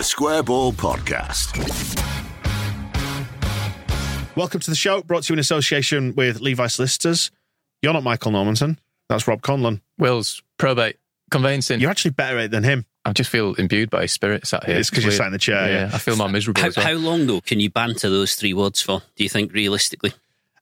The Square Ball Podcast. Welcome to the show, brought to you in association with Levi Solicitors. You're not Michael Normanton. That's Rob Conlon. Will's probate conveyancing. You're actually better at it than him. I just feel imbued by his spirit sat here. It's because you're sat in the chair. Yeah, Yeah. I feel more miserable. How, as well. how long though can you banter those three words for? Do you think realistically?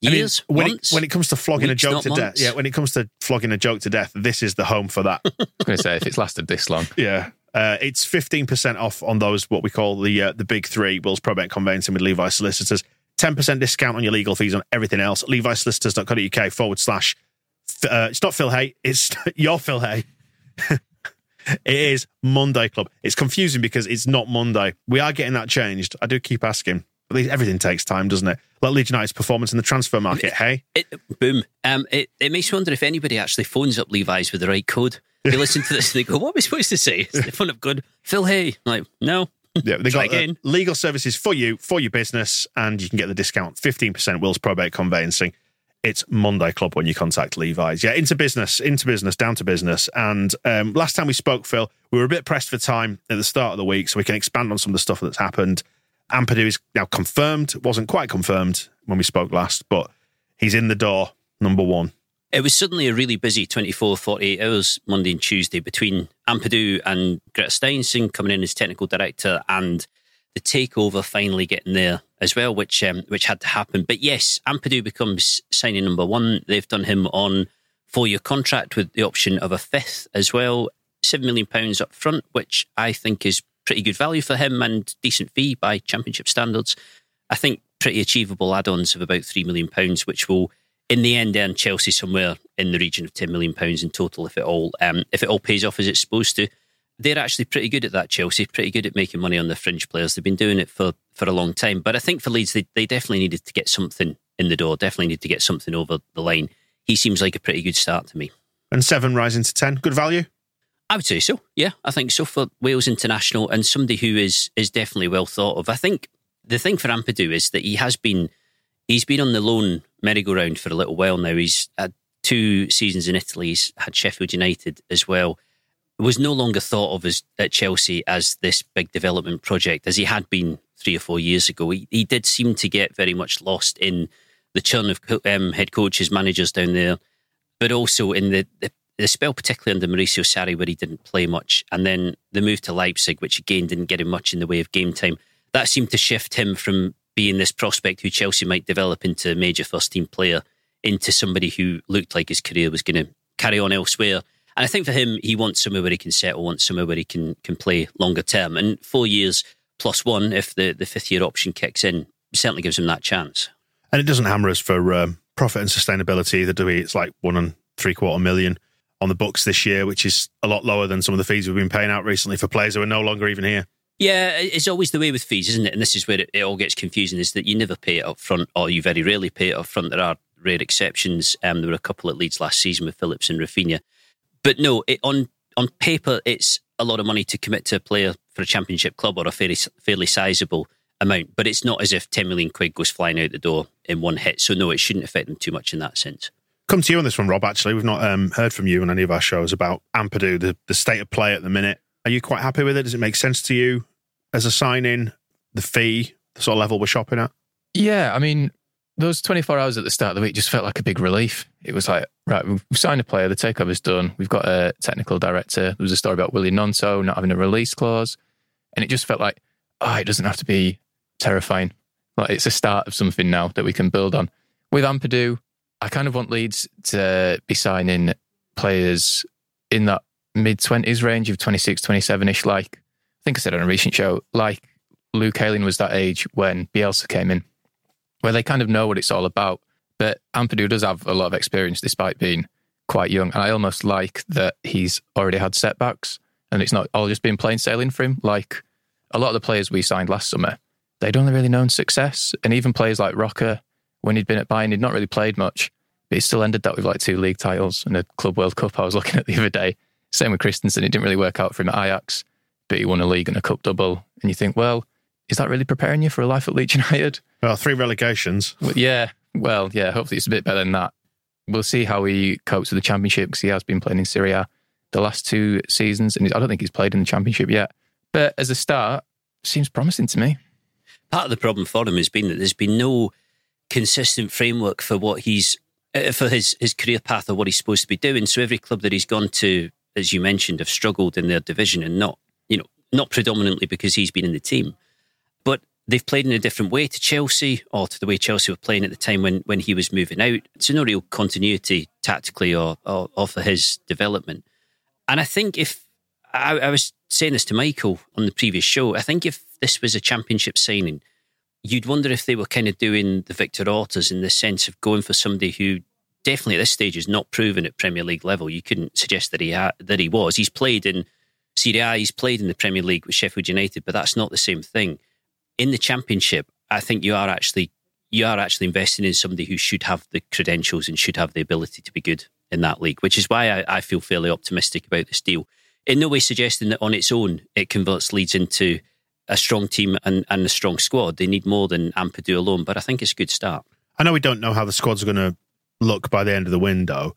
I mean, Years, when, it, months. when it comes to flogging Weeks, a joke not to death, yeah, when it comes to flogging a joke to death, this is the home for that. I was going to say, if it's lasted this long, yeah. Uh, it's 15% off on those, what we call the uh, the big three, Will's Probate Conveyancing with Levi Solicitors. 10% discount on your legal fees on everything else. LeviSolicitors.co.uk forward slash, uh, it's not Phil Hay, it's your Phil Hay. it is Monday Club. It's confusing because it's not Monday. We are getting that changed. I do keep asking. But everything takes time, doesn't it? Like Leeds United's performance in the transfer market. Hey, It, boom. Um, it, it makes you wonder if anybody actually phones up Levi's with the right code. They listen to this and they go, "What are we supposed to say?" They phone of good Phil Hay. I'm like, no. Yeah, they got uh, legal services for you, for your business, and you can get the discount 15% Will's Probate Conveyancing. It's Monday Club when you contact Levi's. Yeah, into business, into business, down to business. And um, last time we spoke, Phil, we were a bit pressed for time at the start of the week, so we can expand on some of the stuff that's happened. Ampadu is now confirmed. It wasn't quite confirmed when we spoke last, but he's in the door, number one. It was suddenly a really busy 24, 48 hours Monday and Tuesday between Ampadu and Gretar Steinsson coming in as technical director and the takeover finally getting there as well, which um, which had to happen. But yes, Ampadu becomes signing number one. They've done him on four year contract with the option of a fifth as well. Seven million pounds up front, which I think is pretty good value for him and decent fee by championship standards. I think pretty achievable add-ons of about three million pounds, which will in the end earn Chelsea somewhere in the region of ten million pounds in total if it all um, if it all pays off as it's supposed to. They're actually pretty good at that, Chelsea, pretty good at making money on the fringe players. They've been doing it for, for a long time. But I think for Leeds, they, they definitely needed to get something in the door, definitely need to get something over the line. He seems like a pretty good start to me. And seven rising to 10. Good value. I would say so. Yeah, I think so for Wales international and somebody who is is definitely well thought of. I think the thing for Ampadu is that he has been he's been on the loan merry-go-round for a little while now. He's had two seasons in Italy. He's had Sheffield United as well. Was no longer thought of as at Chelsea as this big development project as he had been three or four years ago. He, he did seem to get very much lost in the churn of um, head coaches, managers down there, but also in the, the the spell, particularly under Maurizio Sarri, where he didn't play much, and then the move to Leipzig, which again didn't get him much in the way of game time. That seemed to shift him from being this prospect who Chelsea might develop into a major first team player into somebody who looked like his career was going to carry on elsewhere. And I think for him, he wants somewhere where he can settle, wants somewhere where he can can play longer term. And four years plus one, if the, the fifth year option kicks in, certainly gives him that chance. And it doesn't hammer us for um, profit and sustainability either, do we? It's like one and three quarter million on the books this year, which is a lot lower than some of the fees we've been paying out recently for players who are no longer even here. Yeah, it's always the way with fees, isn't it? And this is where it, it all gets confusing: is that you never pay it up front, or you very rarely pay it up front. There are rare exceptions. Um, there were a couple at Leeds last season with Phillips and Rafinha, but no, it, on on paper, it's a lot of money to commit to a player for a championship club or a fairly fairly sizable amount. But it's not as if ten million quid goes flying out the door in one hit. So no, it shouldn't affect them too much in that sense. Come to you on this one, Rob. Actually, we've not um, heard from you on any of our shows about Ampadu, the, the state of play at the minute. Are you quite happy with it? Does it make sense to you as a sign in? The fee, the sort of level we're shopping at? yeah, I mean, those 24 hours at the start of the week just felt like a big relief. It was like, right, we've signed a player, the takeover's done, we've got a technical director. There was a story about Willie Gnonto not having a release clause. And it just felt like, oh, it doesn't have to be terrifying. Like it's a start of something now that we can build on. With Ampadu, I kind of want Leeds to be signing players in that mid 20s range of 26, 27 ish. Like I think I said on a recent show, like Luke Ayling was that age when Bielsa came in, where they kind of know what it's all about. But Ampadu does have a lot of experience despite being quite young. And I almost like that he's already had setbacks and it's not all just been plain sailing for him. Like a lot of the players we signed last summer, they'd only really known success. And even players like Roca, when he'd been at Bayern, he'd not really played much, but he still ended that with like two league titles and a Club World Cup I was looking at the other day. Same with Kristensen. It didn't really work out for him at Ajax, but he won a league and a cup double. And you think, well, is that really preparing you for a life at Leeds United? Well, three relegations. Well, yeah. Well, yeah. Hopefully it's a bit better than that. We'll see how he copes with the championship because he has been playing in Serie A the last two seasons, and I don't think he's played in the championship yet. But as a start, seems promising to me. Part of the problem for him has been that there's been no consistent framework for what he's uh, for his his career path or what he's supposed to be doing. So every club that he's gone to, as you mentioned, have struggled in their division, and not you know not predominantly because he's been in the team, but they've played in a different way to Chelsea or to the way Chelsea were playing at the time when when he was moving out. So no real continuity tactically or or, or for his development. And I think if I, I was saying this to Michael on the previous show, I think if this was a championship signing, you'd wonder if they were kind of doing the Victor Ortas in the sense of going for somebody who definitely at this stage is not proven at Premier League level. You couldn't suggest that he ha- that he was. He's played in Serie A, he's played in the Premier League with Sheffield United, but that's not the same thing. In the Championship, I think you are actually you are actually investing in somebody who should have the credentials and should have the ability to be good in that league, which is why I, I feel fairly optimistic about this deal. In no way suggesting that on its own it converts Leeds into a strong team and, and a strong squad. They need more than Ampadu alone, but I think it's a good start. I know we don't know how the squad's going to look by the end of the window,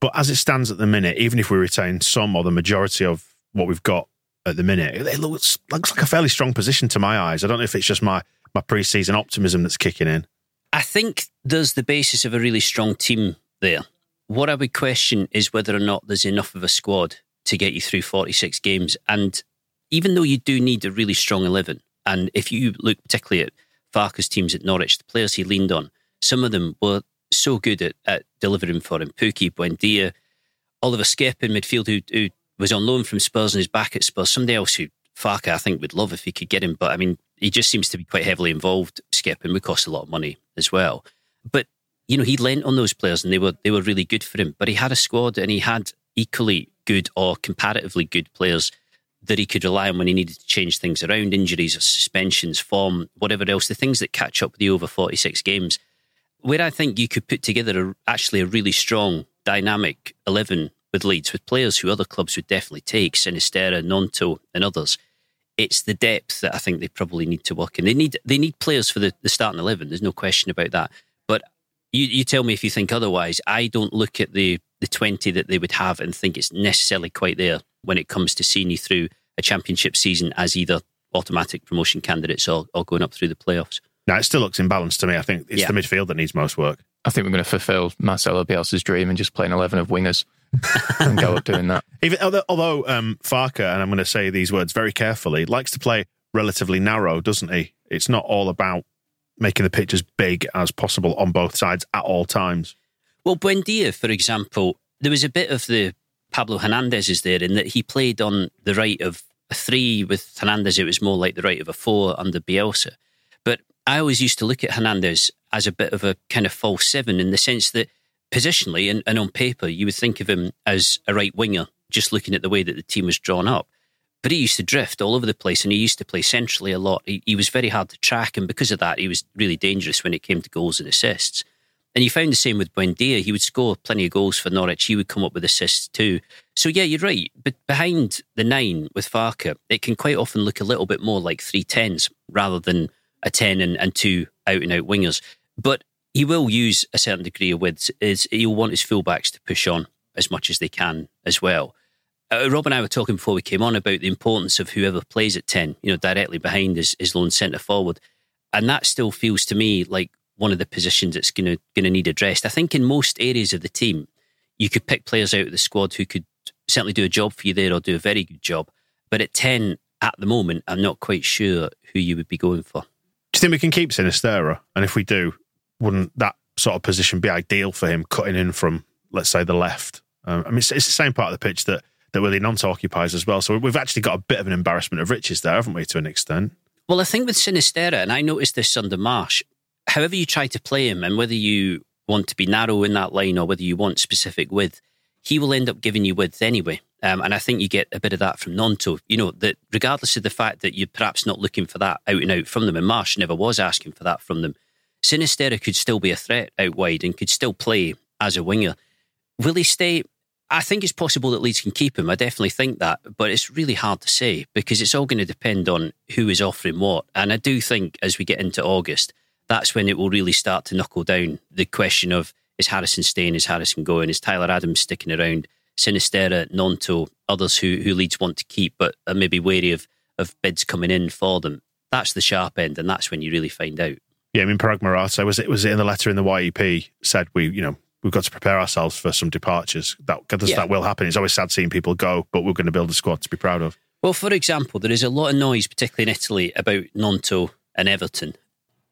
but as it stands at the minute, even if we retain some or the majority of what we've got at the minute, it looks, looks like a fairly strong position to my eyes. I don't know if it's just my, my pre-season optimism that's kicking in. I think there's the basis of a really strong team there. What I would question is whether or not there's enough of a squad to get you through 46 games. And even though you do need a really strong 11, and if you look particularly at Farke's teams at Norwich, the players he leaned on, some of them were so good at, at delivering for him. Pukki, Buendia, Oliver Skipp in midfield, who, who was on loan from Spurs and is back at Spurs. Somebody else who Farke, I think, would love if he could get him. But I mean, he just seems to be quite heavily involved, Skipp, and would cost a lot of money as well. But you know, he lent on those players and they were they were really good for him. But he had a squad and he had equally good or comparatively good players that he could rely on when he needed to change things around, injuries or suspensions, form, whatever else, the things that catch up with you over 46 games. Where I think you could put together a, actually a really strong, dynamic 11 with Leeds, with players who other clubs would definitely take, Sinisterra, Gnonto, and others. It's the depth that I think they probably need to work in. They need they need players for the, the starting eleven. There's no question about that. But you, you tell me if you think otherwise. I don't look at the the 20 that they would have and think it's necessarily quite there when it comes to seeing you through a championship season as either automatic promotion candidates or, or going up through the playoffs. No, it still looks imbalanced to me. I think it's yeah. the midfield that needs most work. I think we're going to fulfil Marcelo Bielsa's dream and just play an 11 of wingers and go up doing that. Even Although, although um, Farke, and I'm going to say these words very carefully, likes to play relatively narrow, doesn't he? It's not all about making the pitch as big as possible on both sides at all times. Well, Buendia, for example, there was a bit of the Pablo Hernandez is there in that he played on the right of a three with Hernandez. It was more like the right of a four under Bielsa. I always used to look at Hernandez as a bit of a kind of false seven in the sense that positionally and, and on paper, you would think of him as a right winger, just looking at the way that the team was drawn up. But he used to drift all over the place and he used to play centrally a lot. He, he was very hard to track. And because of that, he was really dangerous when it came to goals and assists. And you found the same with Buendia. He would score plenty of goals for Norwich. He would come up with assists too. So yeah, you're right. But behind the nine with Farke, it can quite often look a little bit more like three tens rather than a ten and, and two out and out wingers. But he will use a certain degree of width. Is he'll want his fullbacks to push on as much as they can as well. Uh, Rob and I were talking before we came on about the importance of whoever plays at ten. You know, directly behind his, his lone centre forward, and that still feels to me like one of the positions that's going to need addressed. I think in most areas of the team, you could pick players out of the squad who could certainly do a job for you there or do a very good job. But at 10, at the moment, I'm not quite sure who you would be going for. Do you think we can keep Sinisterra? And if we do, wouldn't that sort of position be ideal for him, cutting in from, let's say, the left? Um, I mean, it's, it's, the same part of the pitch that, that Willie Gnonto occupies as well. So we've actually got a bit of an embarrassment of riches there, haven't we, to an extent? Well, I think with Sinisterra, and I noticed this under Marsh, however you try to play him and whether you want to be narrow in that line or whether you want specific width, he will end up giving you width anyway. Um, and I think you get a bit of that from Gnonto. You know, that regardless of the fact that you're perhaps not looking for that out and out from them, and Marsh never was asking for that from them, Sinisterra could still be a threat out wide and could still play as a winger. Will he stay? I think it's possible that Leeds can keep him. I definitely think that, but it's really hard to say because it's all going to depend on who is offering what. And I do think as we get into August, that's when it will really start to knuckle down the question of is Harrison staying, is Harrison going, is Tyler Adams sticking around, Sinisterra, Gnonto, others who, who Leeds want to keep but are maybe wary of, of bids coming in for them. That's the sharp end, and that's when you really find out. Yeah, I mean, Paraag was it, was it in the letter in the YEP said we, you know, we've got to prepare ourselves for some departures. That, yeah. that will happen. It's always sad seeing people go, but we're going to build a squad to be proud of. Well, for example, there is a lot of noise, particularly in Italy, about Gnonto and Everton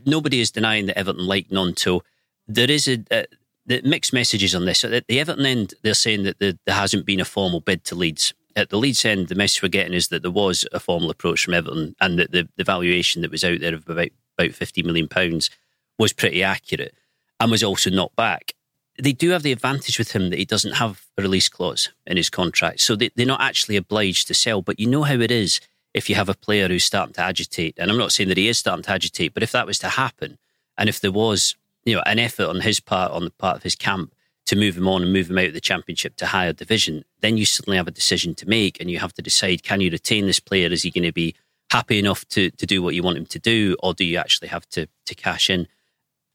nobody is denying that Everton like Gnonto. There is a, a the mixed messages on this. At the Everton end, they're saying that there, there hasn't been a formal bid to Leeds. At the Leeds end, the message we're getting is that there was a formal approach from Everton, and that the, the valuation that was out there of about about fifty million pounds was pretty accurate, and was also knocked back. They do have the advantage with him that he doesn't have a release clause in his contract, so they, they're not actually obliged to sell. But you know how it is if you have a player who's starting to agitate, and I'm not saying that he is starting to agitate, but if that was to happen, and if there was, you know, an effort on his part, on the part of his camp, to move him on and move him out of the championship to higher division, then you suddenly have a decision to make, and you have to decide: can you retain this player? Is he going to be happy enough to to do what you want him to do, or do you actually have to to cash in?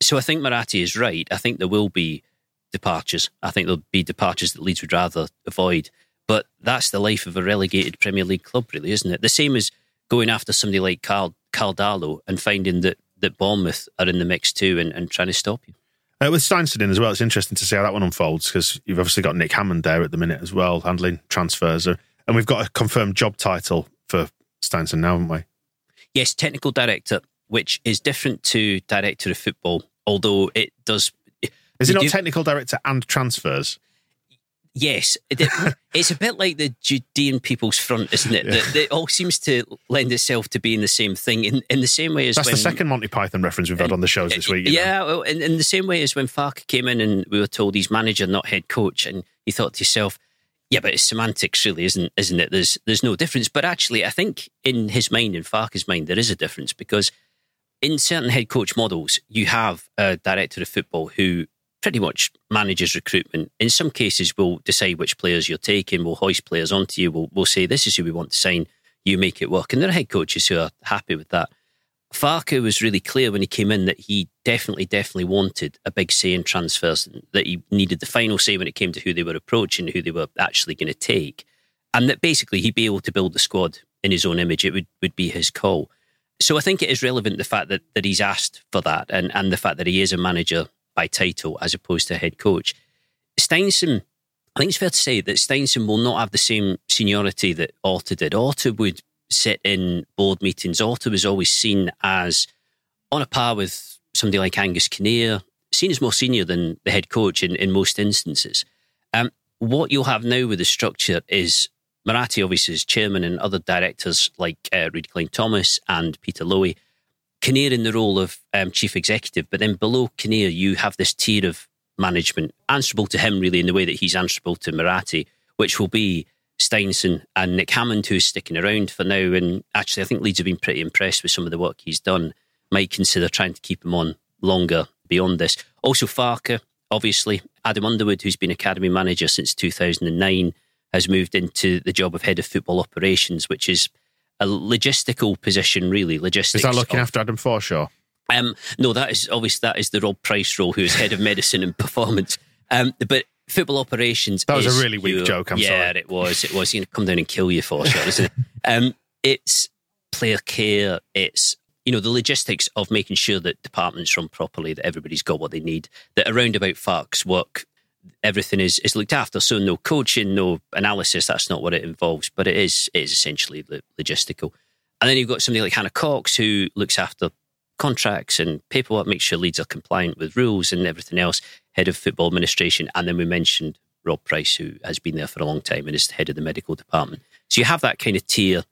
So I think Marathe is right. I think there will be departures. I think there'll be departures that Leeds would rather avoid. But that's the life of a relegated Premier League club, really, isn't it? The same as going after somebody like Carl, Karl Darlow and finding that, that Bournemouth are in the mix too and, and trying to stop you. Uh, with Steinsson in as well, it's interesting to see how that one unfolds because you've obviously got Nick Hammond there at the minute as well, handling transfers. Uh, and we've got a confirmed job title for Steinsson now, haven't we? Yes, technical director, which is different to director of football, although it does. Is it not do, technical director and transfers? Yes, it's a bit like the Judean People's Front, isn't it? Yeah. That all seems to lend itself to being the same thing in, in the same way as that's when, the second Monty Python reference we've had on the shows this week. Yeah, well, in, in, the same way as when Farke came in and we were told he's manager, not head coach, and you thought to yourself, "Yeah, but it's semantics, really, isn't isn't it? There's there's no difference." But actually, I think in his mind, in Farke's mind, there is a difference because in certain head coach models, you have a director of football who pretty much manages recruitment. In some cases, we'll decide which players you're taking. We'll hoist players onto you. We'll, we'll say, this is who we want to sign. You make it work. And there are head coaches who are happy with that. Farke was really clear when he came in that he definitely, definitely wanted a big say in transfers, that he needed the final say when it came to who they were approaching, who they were actually going to take. And that basically he'd be able to build the squad in his own image. It would, would be his call. So I think it is relevant the fact that, that he's asked for that and, and the fact that he is a manager by title as opposed to head coach. Steinsson, I think it's fair to say that Steinsson will not have the same seniority that Orta did. Orta would sit in board meetings. Orta was always seen as on a par with somebody like Angus Kinnear, seen as more senior than the head coach in, in most instances. Um, what you'll have now with the structure is Marathe, obviously, is chairman, and other directors like uh, Reid Klein Thomas and Peter Lowy Kinnear in the role of um, chief executive, but then below Kinnear, you have this tier of management answerable to him, really, in the way that he's answerable to Marathe, which will be Steinsson and Nick Hammond, who's sticking around for now. And actually, I think Leeds have been pretty impressed with some of the work he's done. Might consider trying to keep him on longer beyond this. Also, Farke, obviously, Adam Underwood, who's been academy manager since 2009, has moved into the job of head of football operations, which is a logistical position, really. Logistics. Is that looking of, after Adam Forshaw? Um, no, that is obviously that is the Rob Price role, who is head of medicine and performance. Um, but football operations. That was a really weak your, joke. I'm yeah, sorry. it was. It was. going to come down and kill you, Forshaw, isn't it? Um, it's player care. It's you know the logistics of making sure that departments run properly, that everybody's got what they need, that around about Farke's work everything is is looked after. So no coaching, no analysis. That's not what it involves, but it is it is essentially logistical. And then you've got somebody like Hannah Cox who looks after contracts and paperwork, makes sure leads are compliant with rules and everything else. Head of football administration, and then we mentioned Rob Price, who has been there for a long time and is the head of the medical department. So you have that kind of tier,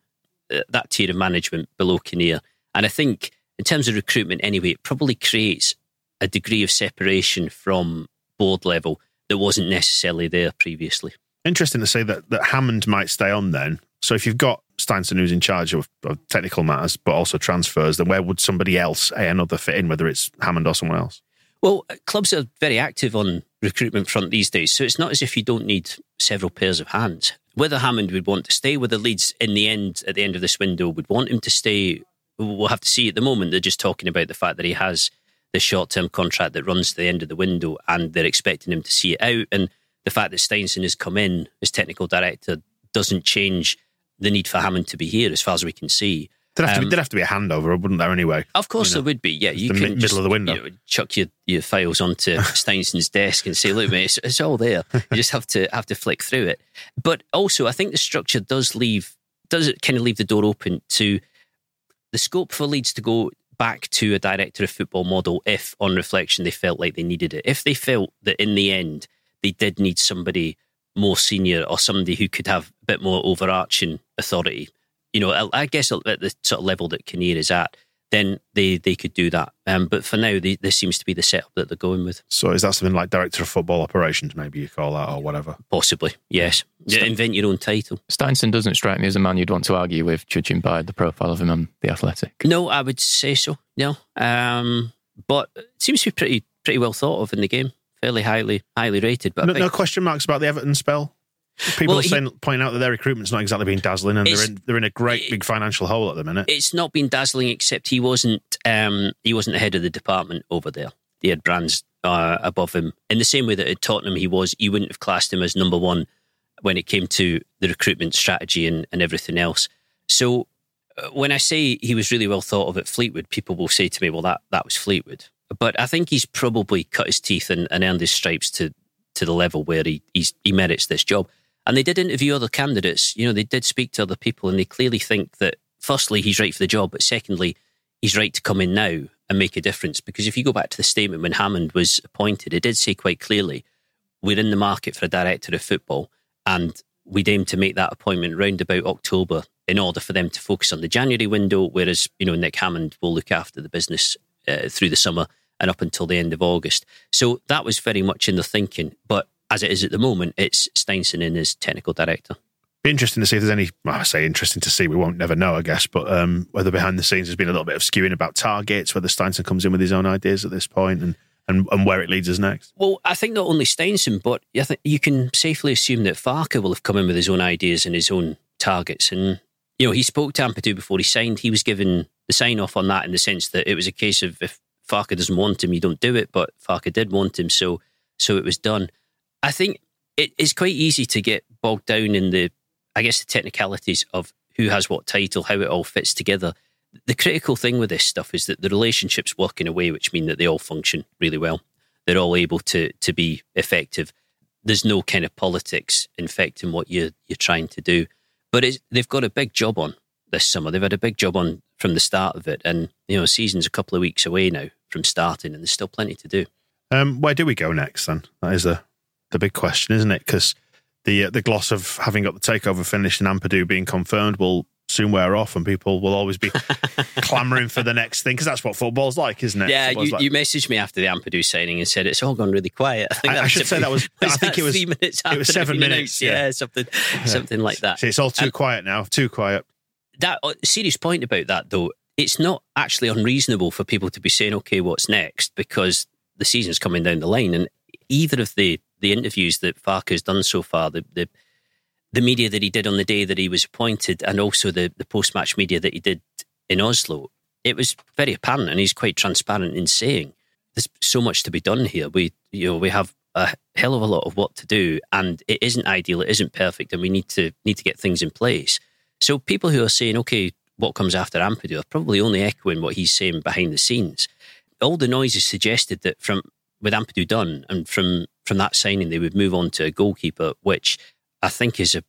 uh, that tier of management below Kinnear. And I think in terms of recruitment, anyway, it probably creates a degree of separation from board level that wasn't necessarily there previously. Interesting to say that, that Hammond might stay on then. So if you've got Steinsson who's in charge of, of technical matters, but also transfers, then where would somebody else, a another, fit in, whether it's Hammond or someone else? Well, uh, clubs are very active on recruitment front these days, so it's not as if you don't need several pairs of hands. Whether Hammond would want to stay, whether Leeds in the end, at the end of this window, would want him to stay, we'll have to see. At the moment, they're just talking about the fact that he has the short term contract that runs to the end of the window and they're expecting him to see it out. And the fact that Steinsson has come in as technical director doesn't change the need for Hammond to be here as far as we can see. There'd have, um, to, be, there'd have to be a handover, wouldn't there, anyway? Of course you know, there would be, yeah. You can middle just, of the window. You know, chuck your, your files onto Steinsson's desk and say, look, mate, it's, it's all there. You just have to have to flick through it. But also, I think the structure does leave, does it kind of leave the door open to the scope for Leeds to go back to a director of football model if, on reflection, they felt like they needed it. If they felt that in the end they did need somebody more senior or somebody who could have a bit more overarching authority, you know, I guess at the sort of level that Kinnear is at, then they, they could do that. Um, but for now, they, this seems to be the setup that they're going with. So is that something like director of football operations, maybe you call that, or whatever? Possibly, yes. St- invent your own title. Steinsson doesn't strike me as a man you'd want to argue with, judging by the profile of him on the Athletic. No, I would say so. No, um, but it seems to be pretty pretty well thought of in the game. Fairly highly highly rated. But no, no question marks about the Everton spell. People well, are saying, he, pointing out that their recruitment's not exactly been dazzling, and they're in they're in a great big financial hole at the minute. It's not been dazzling, except he wasn't um, he wasn't the head of the department over there. They had brands uh, above him in the same way that at Tottenham he was. You wouldn't have classed him as number one when it came to the recruitment strategy and, and everything else. So uh, when I say he was really well thought of at Fleetwood, people will say to me, "Well, that that was Fleetwood." But I think he's probably cut his teeth and, and earned his stripes to to the level where he he merits this job. And they did interview other candidates. You know, they did speak to other people, and they clearly think that, firstly, he's right for the job, but secondly, he's right to come in now and make a difference. Because if you go back to the statement when Hammond was appointed, it did say quite clearly, we're in the market for a director of football, and we'd aim to make that appointment round about October in order for them to focus on the January window, whereas, you know, Nick Hammond will look after the business uh, through the summer and up until the end of August. So that was very much in the thinking. But as it is at the moment, it's Steinsson in as technical director. Be interesting to see if there's any. Well, I say interesting to see. We won't never know, I guess. But um, whether behind the scenes there's been a little bit of skewing about targets, whether Steinsson comes in with his own ideas at this point, and and, and where it leads us next. Well, I think not only Steinsson, but I think you can safely assume that Farke will have come in with his own ideas and his own targets. And you know, he spoke to Ampadu before he signed. He was given the sign off on that in the sense that it was a case of if Farke doesn't want him, you don't do it. But Farke did want him, so so it was done. I think it is quite easy to get bogged down in the, I guess, the technicalities of who has what title, how it all fits together. The critical thing with this stuff is that the relationships work in a way which mean that they all function really well. They're all able to to be effective. There's no kind of politics infecting what you're you're trying to do. But they've got a big job on this summer. They've had a big job on from the start of it, and you know, season's a couple of weeks away now from starting, and there's still plenty to do. Um, where do we go next? Then that is a the big question, isn't it? Because the uh, the gloss of having got the takeover finished and Ampadu being confirmed will soon wear off, and people will always be clamoring for the next thing because that's what football's like, isn't it? Yeah, you, like. you, messaged me after the Ampadu signing and said it's all gone really quiet. I, think I, I should say that was. was I think it was minutes. It was seven minutes. Yeah. yeah, something, yeah. something like that. See, it's all too quiet now. Too quiet. That uh, serious point about that though. It's not actually unreasonable for people to be saying, "Okay, what's next?" Because the season's coming down the line, and either of the the interviews that Farke has done so far, the, the the media that he did on the day that he was appointed, and also the the post match media that he did in Oslo, it was very apparent, and he's quite transparent in saying there's so much to be done here. We you know we have a hell of a lot of work to do, and it isn't ideal, it isn't perfect, and we need to need to get things in place. So people who are saying, okay, what comes after Ampadu are probably only echoing what he's saying behind the scenes. All the noise noises suggested that from with Ampadu done and from from that signing, they would move on to a goalkeeper, which I think is a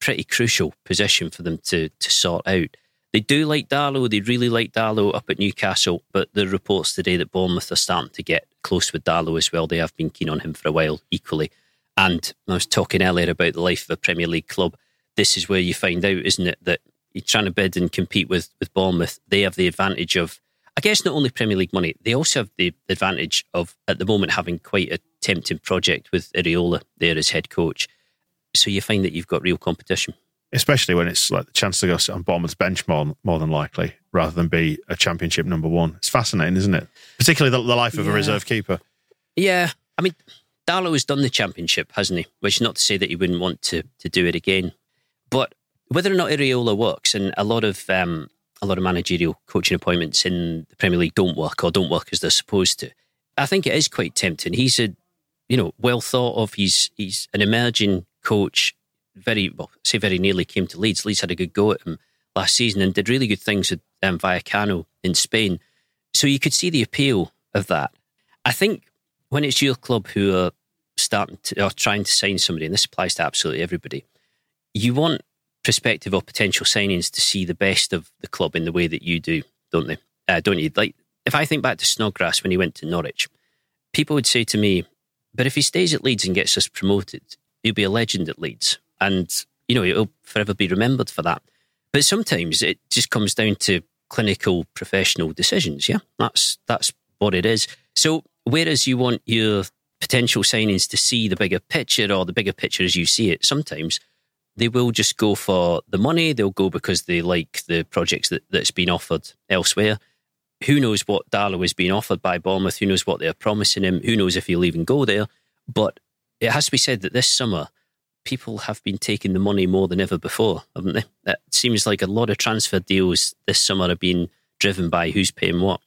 pretty crucial position for them to to sort out. They do like Darlow. They really like Darlow up at Newcastle, but the reports today that Bournemouth are starting to get close with Darlow as well. They have been keen on him for a while, equally. And I was talking earlier about the life of a Premier League club. This is where you find out, isn't it, that you're trying to bid and compete with with Bournemouth. They have the advantage of, I guess, not only Premier League money. They also have the advantage of, at the moment, having quite a tempting project with Iraola there as head coach. So you find that you've got real competition especially when it's like the chance to go sit on Bournemouth's bench more, more than likely, rather than be a championship number one. It's fascinating, isn't it? Particularly the, the life of Yeah. a reserve keeper. Yeah, I mean, Darlow has done the championship, hasn't he? Which is not to say that he wouldn't want to to do it again, but whether or not Iraola works, and a lot of um, a lot of managerial coaching appointments in the Premier League don't work or don't work as they're supposed to. I think it is quite tempting. He's a you know well thought of. He's he's an emerging coach. Very well, say very nearly came to Leeds. Leeds had a good go at him last season and did really good things with um, Vallecano in Spain. So you could see the appeal of that. I think when it's your club who are starting to or trying to sign somebody, and this applies to absolutely everybody, you want prospective or potential signings to see the best of the club in the way that you do, don't they? Uh, don't you? Like if I think back to Snodgrass when he went to Norwich, people would say to me, "But if he stays at Leeds and gets us promoted, he'll be a legend at Leeds, and you know he'll forever be remembered for that." But sometimes it just comes down to clinical, professional decisions. Yeah, that's that's what it is. So whereas you want your potential signings to see the bigger picture or the bigger picture as you see it, sometimes they will just go for the money. They'll go because they like the projects that, that's been offered elsewhere. Who knows what Darlow is being offered by Bournemouth? Who knows what they're promising him? Who knows if he'll even go there? But it has to be said that this summer, people have been taking the money more than ever before, haven't they? It seems like a lot of transfer deals this summer have been driven by who's paying what.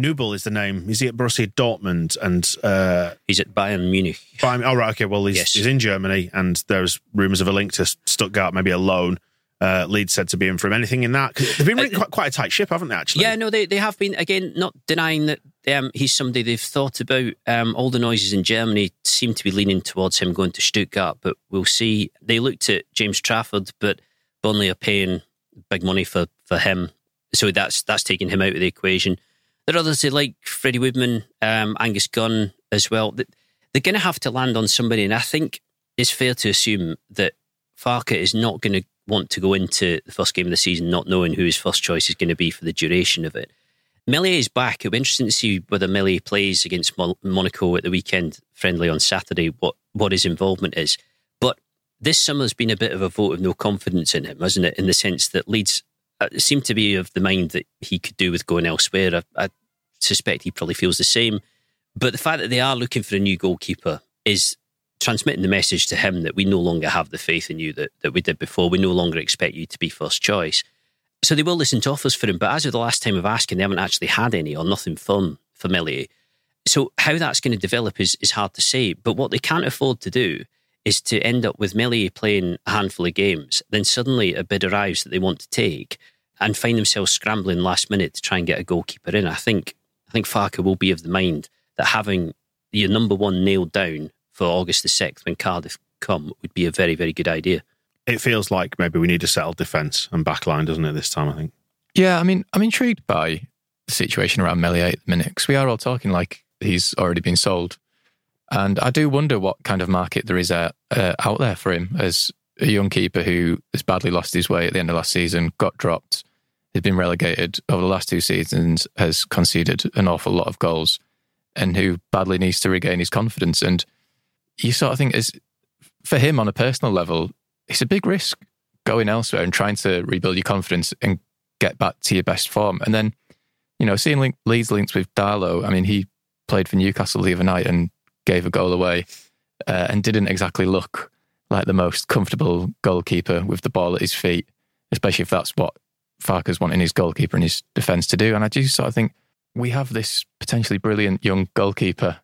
Nubel is the name. Is he at Borussia Dortmund? And uh, He's at Bayern Munich. Bayern, oh, right, okay. Well, he's, Yes. he's in Germany, and there's rumours of a link to Stuttgart, maybe a loan. Uh, Leeds said to be in for him. Anything in that? 'Cause they've been running quite, quite a tight ship, haven't they? Actually, Uh, Yeah, no, they, they have been again not denying that um, he's somebody they've thought about. Um, all the noises in Germany seem to be leaning towards him going to Stuttgart, but we'll see. They looked at James Trafford, but Burnley are paying big money for, for him, so that's that's taking him out of the equation. There are others they like Freddie Woodman, um, Angus Gunn as well. They're going to have to land on somebody, and I think it's fair to assume that Farke is not going to want to go into the first game of the season not knowing who his first choice is going to be for the duration of it. Meslier is back. It'll be interesting to see whether Meslier plays against Mon- Monaco at the weekend friendly on Saturday, what, what his involvement is. But this summer's been a bit of a vote of no confidence in him, hasn't it? In the sense that Leeds uh, seem to be of the mind that he could do with going elsewhere. I, I suspect he probably feels the same. But the fact that they are looking for a new goalkeeper is transmitting the message to him that we no longer have the faith in you that, that we did before. We no longer expect you to be first choice. So they will listen to offers for him. But as of the last time of asking, they haven't actually had any or nothing firm for Meslier. So how that's going to develop is, is hard to say. But what they can't afford to do is to end up with Meslier playing a handful of games, then suddenly a bid arrives that they want to take and find themselves scrambling last minute to try and get a goalkeeper in. I think I think Farke will be of the mind that having your number one nailed down for August the sixth when Cardiff come would be a very, very good idea. it feels like maybe we need a settled defence and back line, doesn't it? This time, I think. Yeah, I mean, I'm intrigued by the situation around Meslier at the minute because we are all talking like he's already been sold, and I do wonder what kind of market there is uh, uh, out there for him as a young keeper who has badly lost his way at the end of last season, got dropped, has been relegated over the last two seasons, has conceded an awful lot of goals, and who badly needs to regain his confidence. And you sort of think is for him on a personal level, it's a big risk going elsewhere and trying to rebuild your confidence and get back to your best form. And then, you know, seeing link, Leeds links with Darlow, I mean, he played for Newcastle the other night and gave a goal away uh, and didn't exactly look like the most comfortable goalkeeper with the ball at his feet, especially if that's what Farke's wanting his goalkeeper and his defence to do. And I do sort of think we have this potentially brilliant young goalkeeper.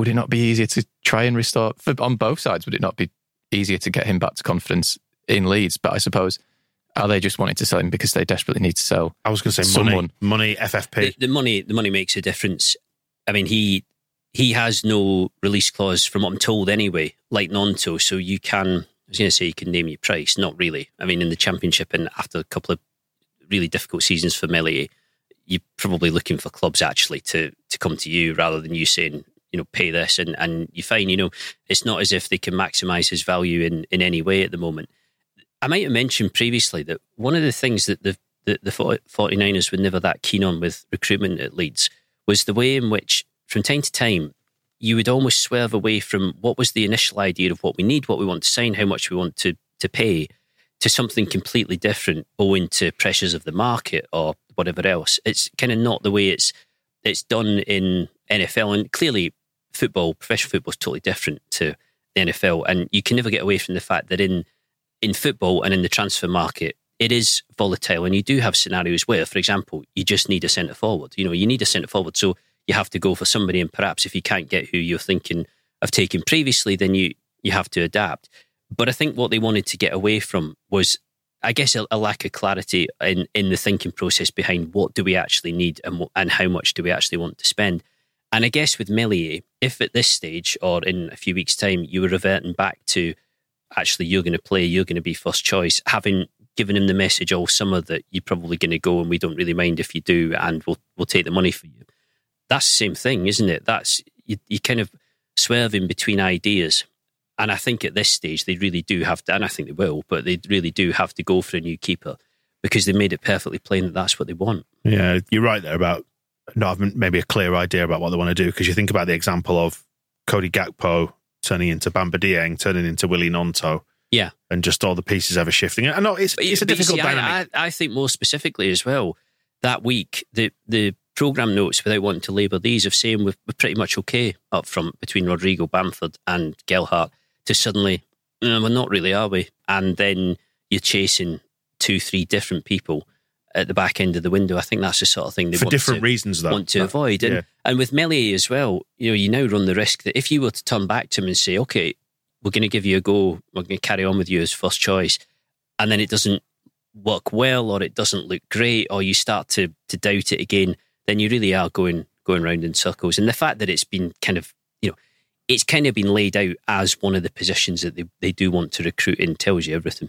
Would it not be easier to try and restore, for, on both sides, would it not be easier to get him back to confidence in Leeds? But I suppose, are they just wanting to sell him because they desperately need to sell? I was going to say Someone. money, money, FFP. The, the money, the money makes a difference. I mean, he he has no release clause, from what I'm told anyway, like Gnonto. So you can, I was going to say, you can name your price. Not really. I mean, in the championship and after a couple of really difficult seasons for Meslier, you're probably looking for clubs actually to to come to you rather than you saying, you know, pay this and, and you find, you know, it's not as if they can maximize his value in, in any way at the moment. I might have mentioned previously that one of the things that the, the, the 49ers were never that keen on with recruitment at Leeds was the way in which, from time to time, you would almost swerve away from what was the initial idea of what we need, what we want to sign, how much we want to, to pay, to something completely different owing to pressures of the market or whatever else. It's kind of not the way it's it's done in NFL. And clearly, football, professional football, is totally different to the NFL. And you can never get away from the fact that in in football and in the transfer market, it is volatile. And you do have scenarios where, for example, you just need a centre forward. You know, you need a centre forward. So you have to go for somebody. And perhaps if you can't get who you're thinking of taking previously, then you, you have to adapt. But I think what they wanted to get away from was, I guess, a, a lack of clarity in, in the thinking process behind what do we actually need and, and how much do we actually want to spend. And I guess with Meslier, if at this stage or in a few weeks' time you were reverting back to actually you're going to play, you're going to be first choice, having given him the message all summer that you're probably going to go and we don't really mind if you do and we'll we'll take the money for you. That's the same thing, isn't it? That's you, you kind of swerving between ideas. And I think at this stage they really do have to, and I think they will, but they really do have to go for a new keeper because they made it perfectly plain that that's what they want. Yeah, you're right there about not having maybe a clear idea about what they want to do because you think about the example of Cody Gakpo turning into Bamba Dieng, turning into Willie Gnonto. Yeah. And just all the pieces ever shifting. I know it's, it's a difficult see, dynamic. I, I, I, think more specifically as well, that week, the, the programme notes, without wanting to labour these, of saying we're, we're, pretty much okay up front between Rodrigo, Bamford, and Gelhardt to suddenly, no, we're not really, are we? And then you're chasing two, three different people at the back end of the window. I think that's the sort of thing they for want different to, reasons though want to avoid. And yeah. and with Meslier as well, you know, you now run the risk that if you were to turn back to him and say, okay, we're going to give you a go, we're going to carry on with you as first choice, and then it doesn't work well or it doesn't look great or you start to to doubt it again, then you really are going going round in circles. And the fact that it's been kind of you know it's kind of been laid out as one of the positions that they, they do want to recruit in tells you everything.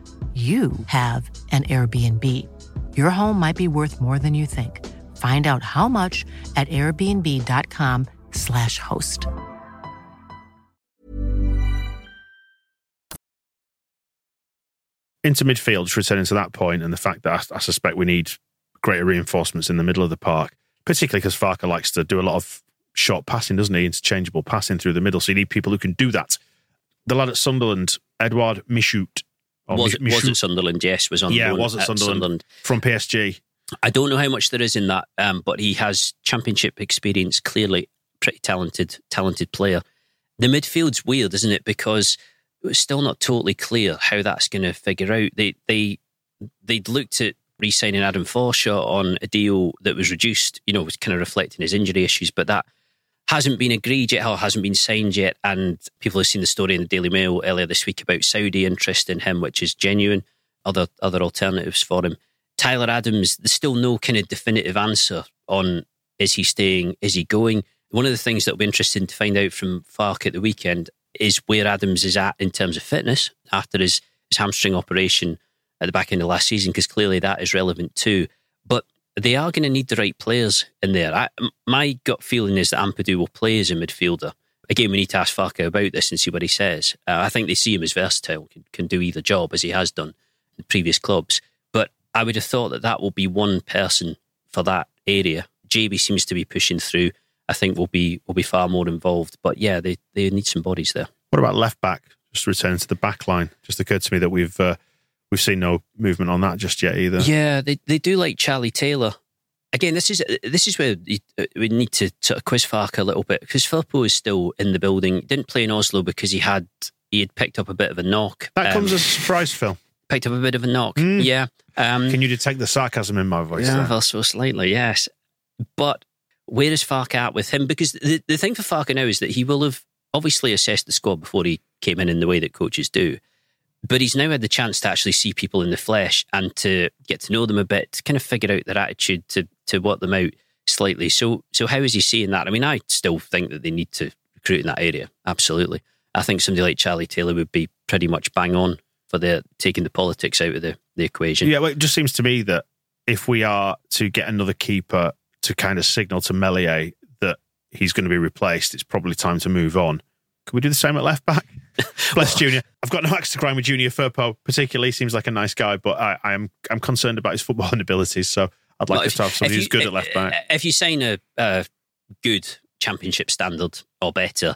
you have an Airbnb. Your home might be worth more than you think. Find out how much at airbnb.com/slash host. Into midfield, returning to that point, and the fact that I, I suspect we need greater reinforcements in the middle of the park, particularly because Farke likes to do a lot of short passing, doesn't he? Interchangeable passing through the middle. So you need people who can do that. The lad at Sunderland, Edouard Michoud, was, it, was it Sunderland? Yes, was on. Yeah, was it Sunderland, Sunderland, from PSG? I don't know how much there is in that, um, but he has championship experience clearly. pretty talented, talented player. The midfield's weird, isn't it? Because it's still not totally clear how that's going to figure out. They they they'd looked at re-signing Adam Forshaw on a deal that was reduced, you know, was kind of reflecting his injury issues, but that hasn't been agreed yet or hasn't been signed yet. And people have seen the story in the Daily Mail earlier this week about Saudi interest in him, which is genuine. Other other alternatives for him. Tyler Adams, there's still no kind of definitive answer on is he staying, is he going. One of the things that'll be interesting to find out from Farke at the weekend is where Adams is at in terms of fitness after his, his hamstring operation at the back end of last season, because clearly that is relevant too. They are going to need the right players in there. I, my gut feeling is that Ampadu will play as a midfielder. Again, we need to ask Farke about this and see what he says. Uh, I think they see him as versatile, can, can do either job as he has done in previous clubs. But I would have thought that that will be one person for that area. JB seems to be pushing through. I think will be will be far more involved. But yeah, they they need some bodies there. What about left back? Just return to the back line. Just occurred to me that we've uh, we've seen no movement on that just yet either. Yeah, they they do like Charlie Taylor. Again, this is this is where we need to sort of quiz Farke a little bit because Firpo is still in the building. Didn't play in Oslo because he had he had picked up a bit of a knock. That um, comes as a surprise, Phil. Picked up a bit of a knock. Mm. Yeah. Um, Can you detect the sarcasm in my voice? Yeah, well, so slightly, yes. But where is Farke at with him? Because the, the thing for Farke now is that he will have obviously assessed the squad before he came in in the way that coaches do. But he's now had the chance to actually see people in the flesh and to get to know them a bit, to kind of figure out their attitude, to to work them out slightly. So so how is he seeing that? I mean, I still think that they need to recruit in that area. Absolutely. I think somebody like Charlie Taylor would be pretty much bang on for the taking the politics out of the, the equation. Yeah, well, it just seems to me that if we are to get another keeper to kind of signal to Meslier that he's going to be replaced, it's probably time to move on. Could we do the same at left back? Bless Junior. I've got no axe to grind with Junior Firpo. Particularly, seems like a nice guy, but I, I am I'm concerned about his footballing abilities. So I'd like well, us to have somebody who's good if, at left back. If you sign a, a good championship standard or better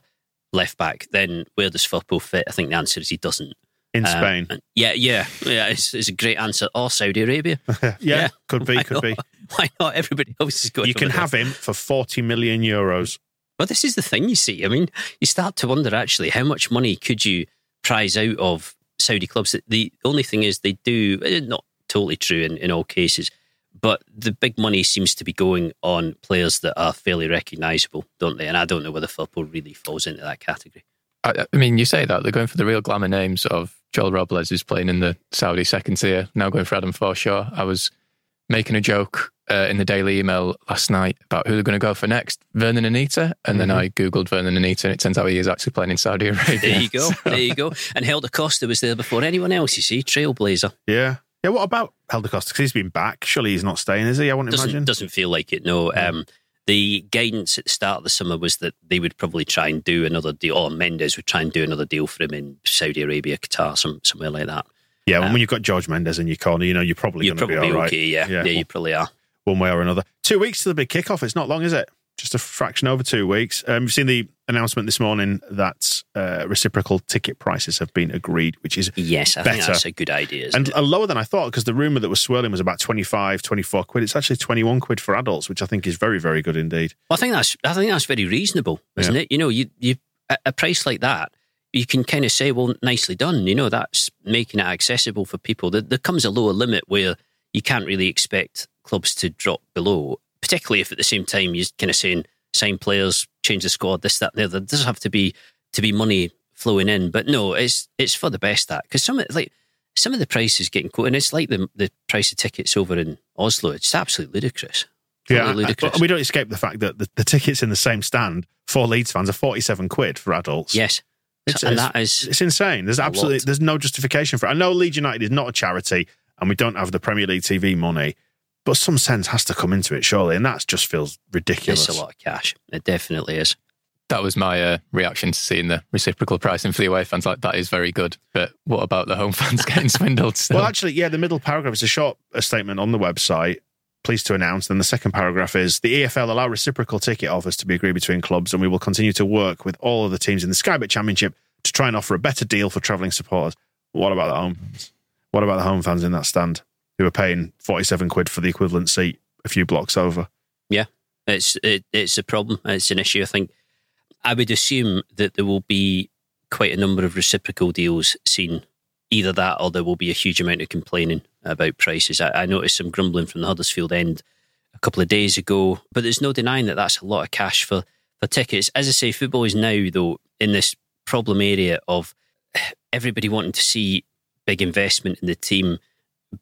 left back, then where does Firpo fit? I think the answer is he doesn't in um, Spain. Yeah, yeah, yeah. It's, it's, a great answer. Or Saudi Arabia. yeah, yeah, could be, could not? be. Why not? Everybody else is going. You can have him for forty million euros. Well, this is the thing. You see, I mean, you start to wonder actually how much money could you prize out of Saudi clubs? The only thing is they do eh, not totally true in, in all cases, but the big money seems to be going on players that are fairly recognisable, don't they? And I don't know whether Firpo really falls into that category. I, I mean, you say that they're going for the real glamour names of Joel Robles, who's playing in the Saudi second tier, now going for Adam Forshaw. I was making a joke uh, in the Daily Email last night about who they're going to go for next, Vurnon Anita. And mm-hmm. then I Googled Vurnon Anita and it turns out he is actually playing in Saudi Arabia. There you go. So. There you go. And Helder Costa was there before anyone else, you see, trailblazer. Yeah. Yeah, what about Helder Costa? Because he's been back. Surely he's not staying, is he? I wouldn't doesn't, imagine. Doesn't feel like it, no. Um, the guidance at the start of the summer was that they would probably try and do another deal, or Mendes would try and do another deal for him in Saudi Arabia, Qatar, some, somewhere like that. Yeah, um, when you've got George Mendes in your corner, you know you're probably going to be all right. Okay, yeah, yeah, yeah, you probably are. One way or another. Two weeks to the big kickoff. It's not long, is it? Just a fraction over two weeks. Um, you've seen the announcement this morning that uh, reciprocal ticket prices have been agreed, which is yes, I better. think that's a good idea, and it? lower than I thought because the rumor that was swirling was about 25, 24 quid. It's actually twenty one quid for adults, which I think is very, very good indeed. Well, I think that's I think that's very reasonable, isn't yeah. it? You know, you you a price like that you can kind of say, well, nicely done. You know, that's making it accessible for people. There, there, comes a lower limit where you can't really expect clubs to drop below, particularly if at the same time you're kind of saying sign players, change the squad, this, that, the other. There does have to be to be money flowing in, but no, it's it's for the best that because some of like some of the prices getting quoted, and it's like the the price of tickets over in Oslo. It's absolutely ludicrous. Yeah, ludicrous. we don't escape the fact that the, the tickets in the same stand for Leeds fans are forty-seven quid for adults. Yes, it's, and it's, that is it's insane. There's absolutely there's no justification for it. I know Leeds United is not a charity, and we don't have the Premier League TV money, but some sense has to come into it, surely, and that just feels ridiculous. It's a lot of cash. It definitely is. That was my uh, reaction to seeing the reciprocal pricing for the away fans. Like that is very good, but what about the home fans getting swindled? Still? Well, actually, yeah, the middle paragraph is a short a statement on the website. Pleased to announce. Then the second paragraph is the EFL allow reciprocal ticket offers to be agreed between clubs, and we will continue to work with all of the teams in the Sky Bet Championship to try and offer a better deal for travelling supporters. What about the home? What about the home fans in that stand? Who are paying 47 quid for the equivalent seat a few blocks over. Yeah. It's it, it's a problem. It's an issue. I think I would assume that there will be quite a number of reciprocal deals seen. Either that, or there will be a huge amount of complaining about prices. I, I noticed some grumbling from the Huddersfield end a couple of days ago, but there's no denying that that's a lot of cash for for tickets. As I say, football is now though in this problem area of everybody wanting to see big investment in the team,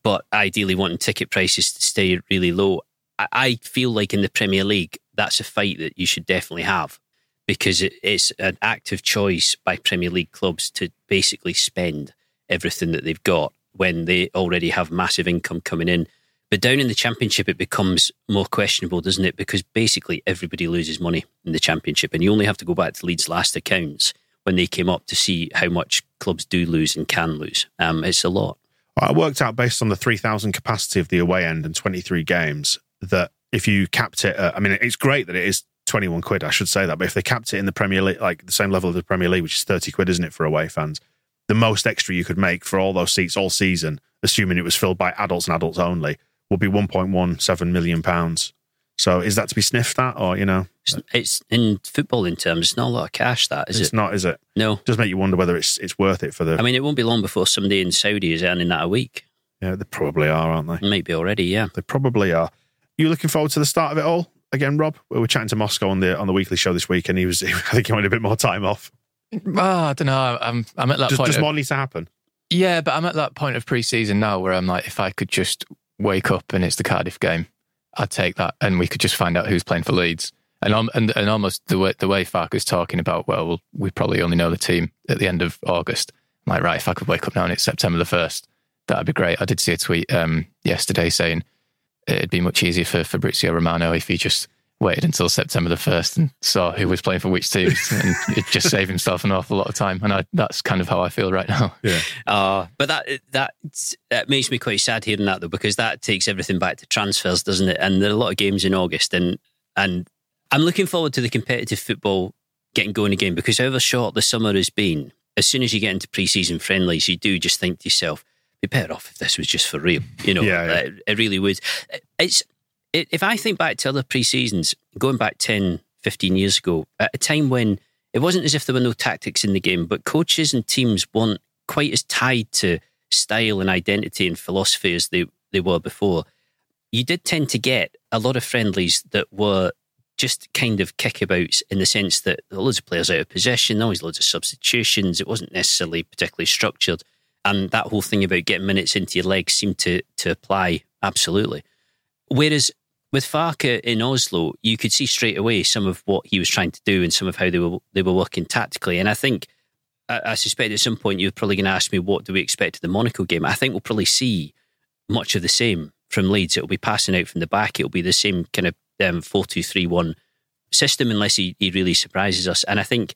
but ideally wanting ticket prices to stay really low. I, I feel like in the Premier League, that's a fight that you should definitely have because it, it's an active choice by Premier League clubs to basically spend everything that they've got when they already have massive income coming in. But down in the championship, it becomes more questionable, doesn't it? Because basically everybody loses money in the championship, and you only have to go back to Leeds' last accounts when they came up to see how much clubs do lose and can lose. Um, it's a lot. I worked out based on the 3,000 capacity of the away end and 23 games that if you capped it, I mean, it's great that it is 21 quid, I should say that, but if they capped it in the Premier League, like the same level of the Premier League, which is 30 quid, isn't it, for away fans? The most extra you could make for all those seats all season, assuming it was filled by adults and adults only, would be 1.17 million pounds. So is that to be sniffed at, or you know, It's, it's in football in terms, it's not a lot of cash. That is it's it? not, is it? No. Does make you wonder whether it's it's worth it for the. I mean, it won't be long before somebody in Saudi is earning that a week. yeah, they probably are, aren't they? Maybe already, yeah. They probably are. You looking forward to the start of it all again, Rob? We were chatting to Moscow on the on the weekly show this week, and he was. I think he wanted a bit more time off. Oh, I don't know. I'm I'm at that Does, point. does of- more need to happen? Yeah, but I'm at that point of pre-season now where I'm like, if I could just wake up and it's the Cardiff game, I'd take that, and we could just find out who's playing for Leeds. And um, and and almost the way the way Farke's talking about, well, we probably only know the team at the end of August. I'm like, right, if I could wake up now and it's September the first, that'd be great. I did see a tweet um, yesterday saying it'd be much easier for Fabrizio Romano if he just waited until September the first and saw who was playing for which teams, and it just saved himself an awful lot of time. And I, that's kind of how I feel right now. Yeah. Uh, but that that that makes me quite sad hearing that though, because that takes everything back to transfers, doesn't it? And there are a lot of games in August, and and I'm looking forward to the competitive football getting going again because however short the summer has been, as soon as you get into pre-season friendlies, you do just think to yourself, "Be better off if this was just for real." You know, Yeah, yeah. It, it really would. It's it, if I think back to other pre-seasons, going back 10, 15 years ago, at a time when it wasn't as if there were no tactics in the game, but coaches and teams weren't quite as tied to style and identity and philosophy as they, they were before. You did tend to get a lot of friendlies that were just kind of kickabouts in the sense that there were loads of players out of possession, always loads of substitutions. It wasn't necessarily particularly structured. And that whole thing about getting minutes into your legs seemed to, to apply absolutely. Whereas with Farke in Oslo, you could see straight away some of what he was trying to do and some of how they were they were working tactically. And I think I, I suspect at some point you're probably going to ask me what do we expect of the Monaco game. I think we'll probably see much of the same from Leeds. It'll be passing out from the back. It'll be the same kind of um, four two three one system unless he, he really surprises us. And I think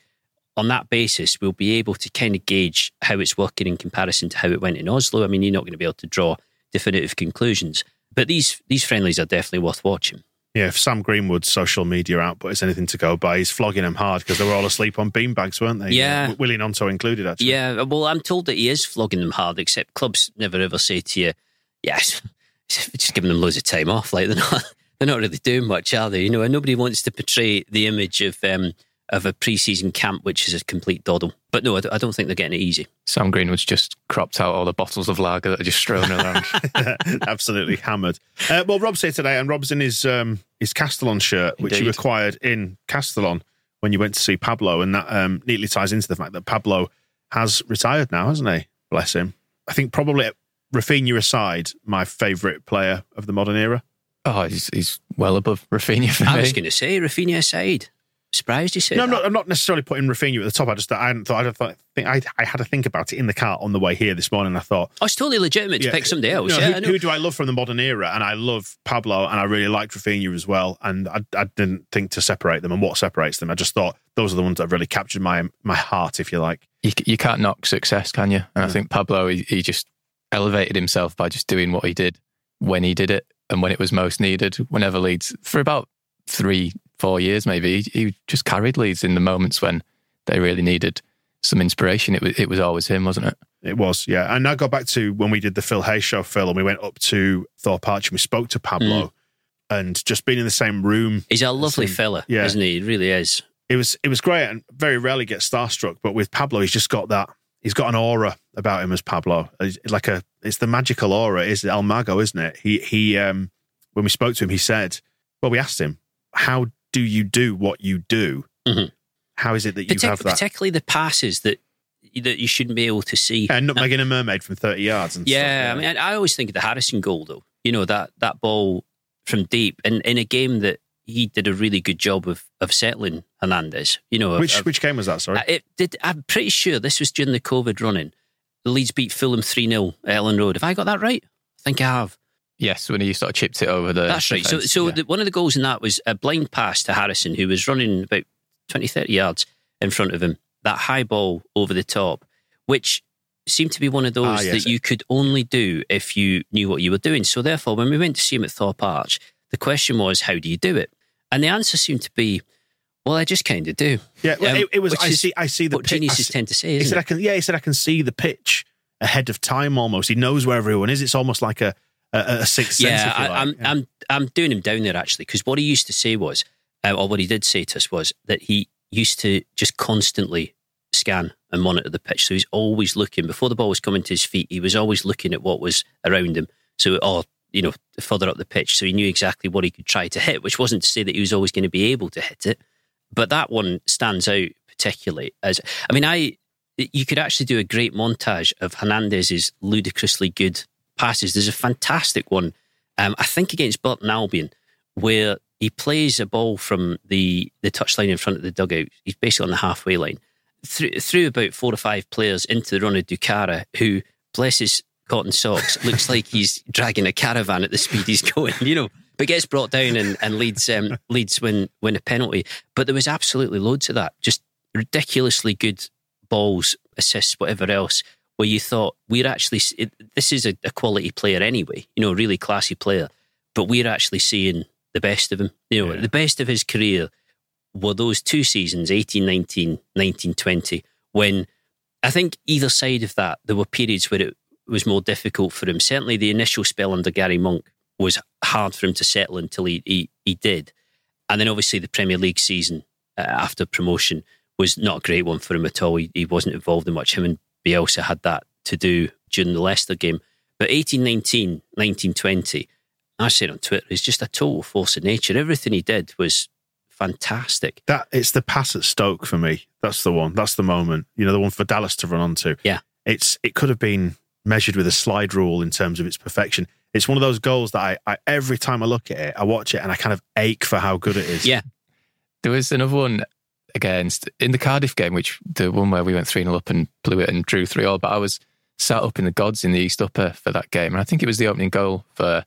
on that basis, we'll be able to kind of gauge how it's working in comparison to how it went in Oslo. I mean, you're not going to be able to draw definitive conclusions, but these these friendlies are definitely worth watching. Yeah, if Sam Greenwood's social media output is anything to go by, he's flogging them hard because they were all asleep on beanbags, weren't they? Yeah. Willy Gnonto included, actually. Yeah, well, I'm told that he is flogging them hard, except clubs never ever say to you, yes, just giving them loads of time off. Like they're not, they're not really doing much, are they? You know, and nobody wants to portray the image of um, of a pre-season camp which is a complete doddle. But no, I don't- think they're getting it easy. Sam Greenwood's just cropped out all the bottles of lager that are just strewn around. Absolutely hammered. Uh, well, Rob's here today, and Rob's in his um, his Castellon shirt, which you acquired in Castellon when you went to see Pablo, and that um, neatly ties into the fact that Pablo has retired now, hasn't he? Bless him. I think probably Raphinha aside, my favourite player of the modern era. oh, he's, he's well above Raphinha for I me. was going to say Raphinha aside. Surprised you said No, I'm that. not. I'm not necessarily putting Raphinha at the top. I just I hadn't thought. I don't thought- think I, I had to think about it in the car on the way here this morning. I thought, Oh, it's totally legitimate to yeah, pick somebody else. no, yeah, who, who do I love from the modern era? And I love Pablo, and I really liked Raphinha as well. And I, I didn't think to separate them. And what separates them? I just thought those are the ones that have really captured my my heart, if you like. you, you can't knock success, can you? And I think Pablo, he, he just elevated himself by just doing what he did when he did it and when it was most needed. Whenever Leeds, for about three, four years maybe, he, he just carried Leeds in the moments when they really needed some inspiration. It was, it was always him, wasn't it? It was, yeah. And I go back to when we did the Phil Hay show, Phil, and we went up to Thorpe Arch and we spoke to Pablo. and just being in the same room. He's a lovely Same- fella, yeah. isn't he? He really is. It was it was great and very rarely gets starstruck, but with Pablo, he's just got that. He's got an aura about him as Pablo, It's like a it's the magical aura. Is El Mago, isn't it? He he. Um, when we spoke to him, he said, "Well, we asked him, how do you do what you do? Mhm. How is it that you Partic- have that?" Particularly the passes that that you shouldn't be able to see. And not making a mermaid from thirty yards. And Yeah, I mean, I always think of the Harrison goal, though. You know that that ball from deep, and in a game that he did a really good job of of settling Hernandez. You know, which of- which game was that? Sorry. Uh, it did. I'm pretty sure this was during the COVID running. The Leeds beat Fulham three 0 at Elland Road. Have I got that right? I think I have. Yes, when he sort of chipped it over the. That's right. So, so yeah. the, one of the goals in that was a blind pass to Harrison, who was running about 20, 30 yards in front of him. That high ball over the top, which seemed to be one of those Ah, yes. that you could only do if you knew what you were doing. So, therefore, when we went to see him at Thorpe Arch, the question was, how do you do it? And the answer seemed to be, well, I just kind of do. yeah, well, um, it, it was. I see. I see the what pi- I geniuses see- tend to say, He isn't said, it? "I can." Yeah, he said, "I can see the pitch ahead of time. Almost, he knows where everyone is. It's almost like a a, a sixth sense. Yeah, you I, like. I'm, Yeah. I'm, I'm doing him down there actually because what he used to say was, uh, or what he did say to us was that he used to just constantly scan and monitor the pitch. So he's always looking before the ball was coming to his feet. He was always looking at what was around him. So, or you know, further up the pitch, so he knew exactly what he could try to hit. Which wasn't to say that he was always going to be able to hit it, but that one stands out particularly as. I mean, I you could actually do a great montage of Hernandez's ludicrously good passes. There's a fantastic one, um, I think against Burton Albion, where he plays a ball from the the touchline in front of the dugout. He's basically on the halfway line, through, through about four or five players into the run of Doukara, who bless his cotton socks, looks like he's dragging a caravan at the speed he's going. You know. But gets brought down and, and leads um, leads win win a penalty. But there was absolutely loads of that. Just ridiculously good balls, assists, whatever else, where you thought we're actually it, this is a, a quality player anyway, you know, a really classy player, but we're actually seeing the best of him. You know, Yeah. the best of his career were those two seasons, 18, 19, 19, 20, when I think either side of that, there were periods where it was more difficult for him. Certainly the initial spell under Gary Monk was hard for him to settle until he, he, he did. And then obviously the Premier League season uh, after promotion was not a great one for him at all. He, he wasn't involved in much. Him and Bielsa had that to do during the Leicester game. But 18, 19, 19, 20, I said on Twitter, he's just a total force of nature. Everything he did was fantastic. that it's the pass at Stoke for me. That's the one. That's the moment. You know, the one for Dallas to run onto. Yeah. It's it could have been measured with a slide rule in terms of its perfection. It's one of those goals that I, I every time I look at it, I watch it and I kind of ache for how good it is. Yeah. There was another one against in the Cardiff game, which the one where we went 3 0 up and blew it and drew 3 all. But I was sat up in the gods in the East Upper for that game. And I think it was the opening goal for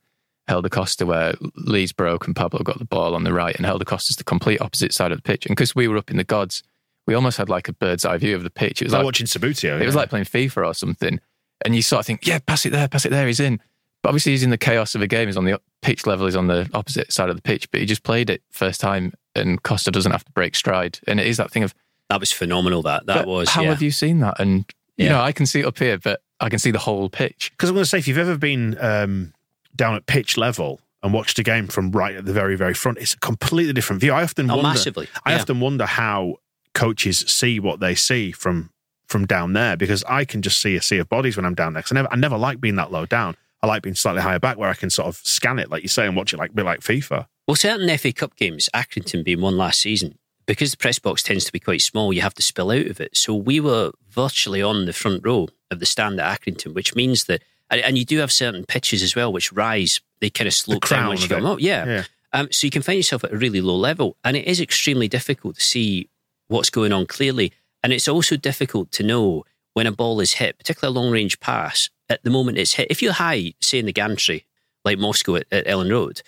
Helder Costa where Leeds broke and Pablo got the ball on the right and Helder Costa's the complete opposite side of the pitch. And because we were up in the gods, we almost had like a bird's eye view of the pitch. It was like like watching Subbuteo. it was like playing FIFA or something. And you sort of think, yeah, pass it there, pass it there, he's in. But obviously, he's in the chaos of a game. He's on the pitch level, is on the opposite side of the pitch. But he just played it first time, and Costa doesn't have to break stride. And it is that thing of, That was phenomenal. That that was. how yeah. have you seen that? And, you Yeah. know, I can see it up here, but I can see the whole pitch. Because I'm going to say, if you've ever been um, down at pitch level and watched a game from right at the very, very front, it's a completely different view. I often Oh, wonder. massively. I Yeah. often wonder how coaches see what they see from from down there because I can just see a sea of bodies when I'm down there. 'Cause I never, I never like being that low down. I like being slightly higher back where I can sort of scan it, like you say, and watch it like be like FIFA. Well, certain FA Cup games, Accrington being one last season, because the press box tends to be quite small, you have to spill out of it. So we were virtually on the front row of the stand at Accrington, which means that, and- you do have certain pitches as well, which rise, they kind of slope down once you come up. Yeah. Yeah. Um, so you can find yourself at a really low level, and it is extremely difficult to see what's going on clearly. And it's also difficult to know when a ball is hit, particularly a long range pass, at the moment it's hit. If you're high, say in the gantry, like Moscow at, at Elland Road,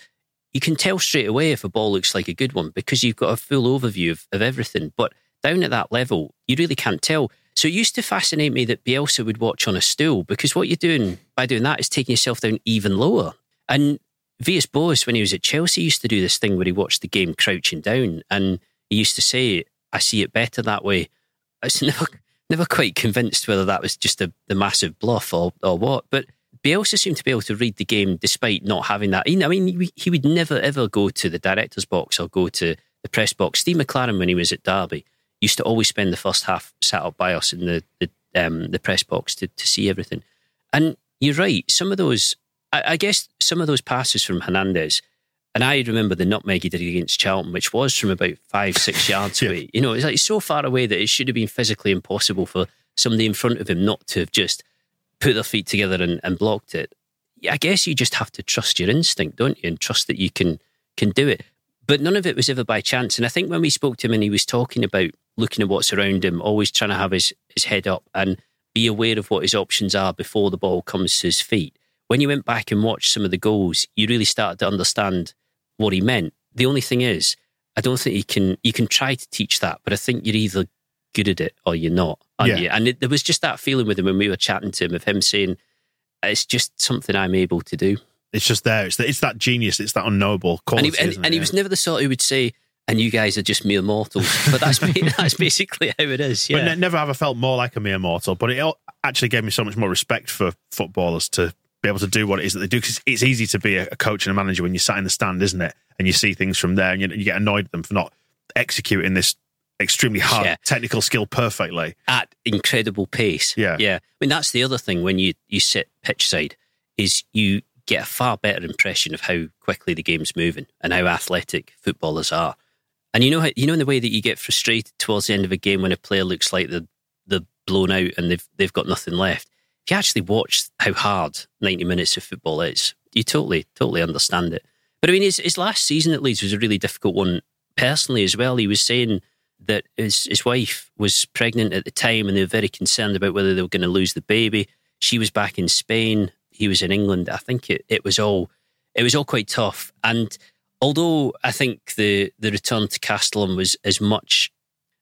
you can tell straight away if a ball looks like a good one because you've got a full overview of, of everything. But down at that level, you really can't tell. So it used to fascinate me that Bielsa would watch on a stool because what you're doing by doing that is taking yourself down even lower. And Villas-Boas, when he was at Chelsea, used to do this thing where he watched the game crouching down and he used to say, I see it better that way. I was never, never quite convinced whether that was just a, the massive bluff or, or what. But Bielsa seemed to be able to read the game despite not having that. I mean, he, would never ever go to the director's box or go to the press box. Steve McClaren, when he was at Derby, used to always spend the first half sat up by us in the the, um, the press box to, to see everything. And you're right. Some of those, I, I guess, some of those passes from Hernandez, and I remember the nutmeg he did against Charlton, which was from about five, six yards Yeah. away. You know, it's like so far away that it should have been physically impossible for somebody in front of him not to have just put their feet together and, and blocked it. I guess you just have to trust your instinct, don't you? And trust that you can can do it. But none of it was ever by chance. And I think when we spoke to him and he was talking about looking at what's around him, always trying to have his, his head up and be aware of what his options are before the ball comes to his feet. When you went back and watched some of the goals, you really started to understand what he meant. The only thing is, I don't think you can you can try to teach that, but I think you're either good at it or you're not, aren't Yeah. you? And it, there was just that feeling with him when we were chatting to him of him saying, "It's just something I'm able to do." It's just there. It's, the, it's that genius. It's that unknowable and quality. he, and, and he was never the sort who would say, "And you guys are just mere mortals." But that's that's basically how it is. But Yeah, ne- never have I felt more like a mere mortal. But it actually gave me so much more respect for footballers to be able to do what it is that they do. Because it's easy to be a, coach and a manager when you're sat in the stand, isn't it? And you see things from there, and you, you get annoyed at them for not executing this extremely hard Yeah. technical skill perfectly. at incredible pace. Yeah. yeah. I mean, that's the other thing when you you sit pitch side is you get a far better impression of how quickly the game's moving and how athletic footballers are. And you know how you know in the way that you get frustrated towards the end of a game when a player looks like they're they're blown out and they've they've got nothing left. If you actually watch how hard ninety minutes of football is, you totally totally understand it. But I mean, his his last season at Leeds was a really difficult one personally as well. He was saying that his his wife was pregnant at the time and they were very concerned about whether they were going to lose the baby. She was back in Spain. He was in England. I think it, it was all it was all quite tough. And although I think the the return to Castellon was as much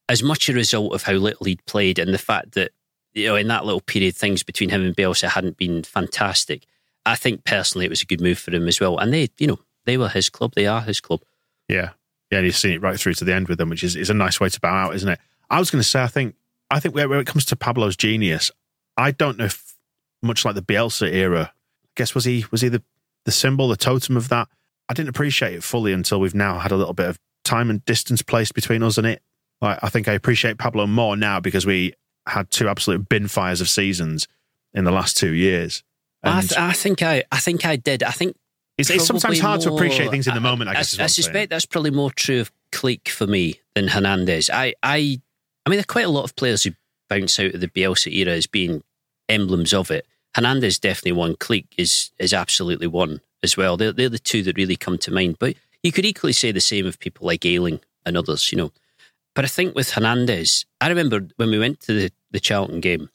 as much a result of how little he'd played and the fact that you know in that little period things between him and Bielsa hadn't been fantastic. I think personally it was a good move for him as well. And they, you know, they were his club. They are his club. Yeah. Yeah, and you've seen it right through to the end with them, which is, is a nice way to bow out, isn't it? I was going to say, I think, I think when it comes to Pablo's genius, I don't know if much like the Bielsa era. I guess was he was he the the symbol, the totem of that? I didn't appreciate it fully until we've now had a little bit of time and distance placed between us and it. Like, I think I appreciate Pablo more now because we had two absolute bin fires of seasons in the last two years. I, th- I think I, I think I did. I think it's, it's sometimes hard to appreciate things in the moment. I guess. I, I'm saying. suspect that's probably more true of Klich for me than Hernandez. I, I, I mean, there are quite a lot of players who bounce out of the Bielsa era as being emblems of it. Hernandez definitely one. Klich is is absolutely one as well. They're they're the two that really come to mind. But you could equally say the same of people like Ayling and others. You know, but I think with Hernandez, I remember when we went to the the Charlton game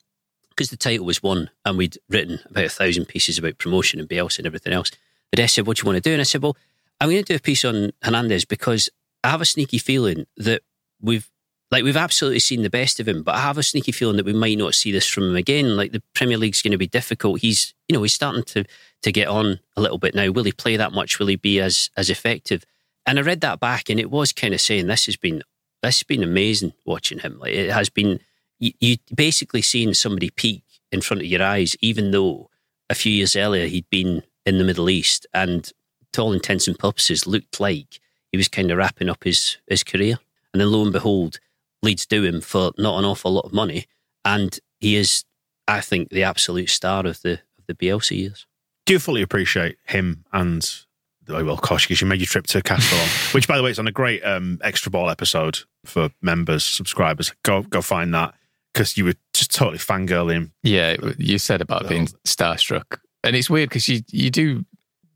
because the title was won and we'd written about a thousand pieces about promotion and Bielsa and everything else. The desk said, "What do you want to do?" And I said, "Well, I'm going to do a piece on Hernandez because I have a sneaky feeling that we've." Like we've absolutely seen the best of him, but I have a sneaky feeling that we might not see this from him again. Like the Premier League's going to be difficult. He's, you know, he's starting to to get on a little bit now. Will he play that much? Will he be as as effective? And I read that back, and it was kind of saying this has been this has been amazing watching him. Like it has been, you, you basically seeing somebody peak in front of your eyes, even though a few years earlier he'd been in the Middle East and, to all intents and purposes, looked like he was kind of wrapping up his his career. And then lo and behold, Leeds do him for not an awful lot of money, and he is, I think, the absolute star of the of the Bielsa years. do you fully appreciate him and oh, well, gosh, because you made your trip to Castellon, which, by the way, is on a great um, extra ball episode for members, subscribers. Go go find that because you were just totally fangirling. Yeah, you said about being starstruck, and it's weird because you you do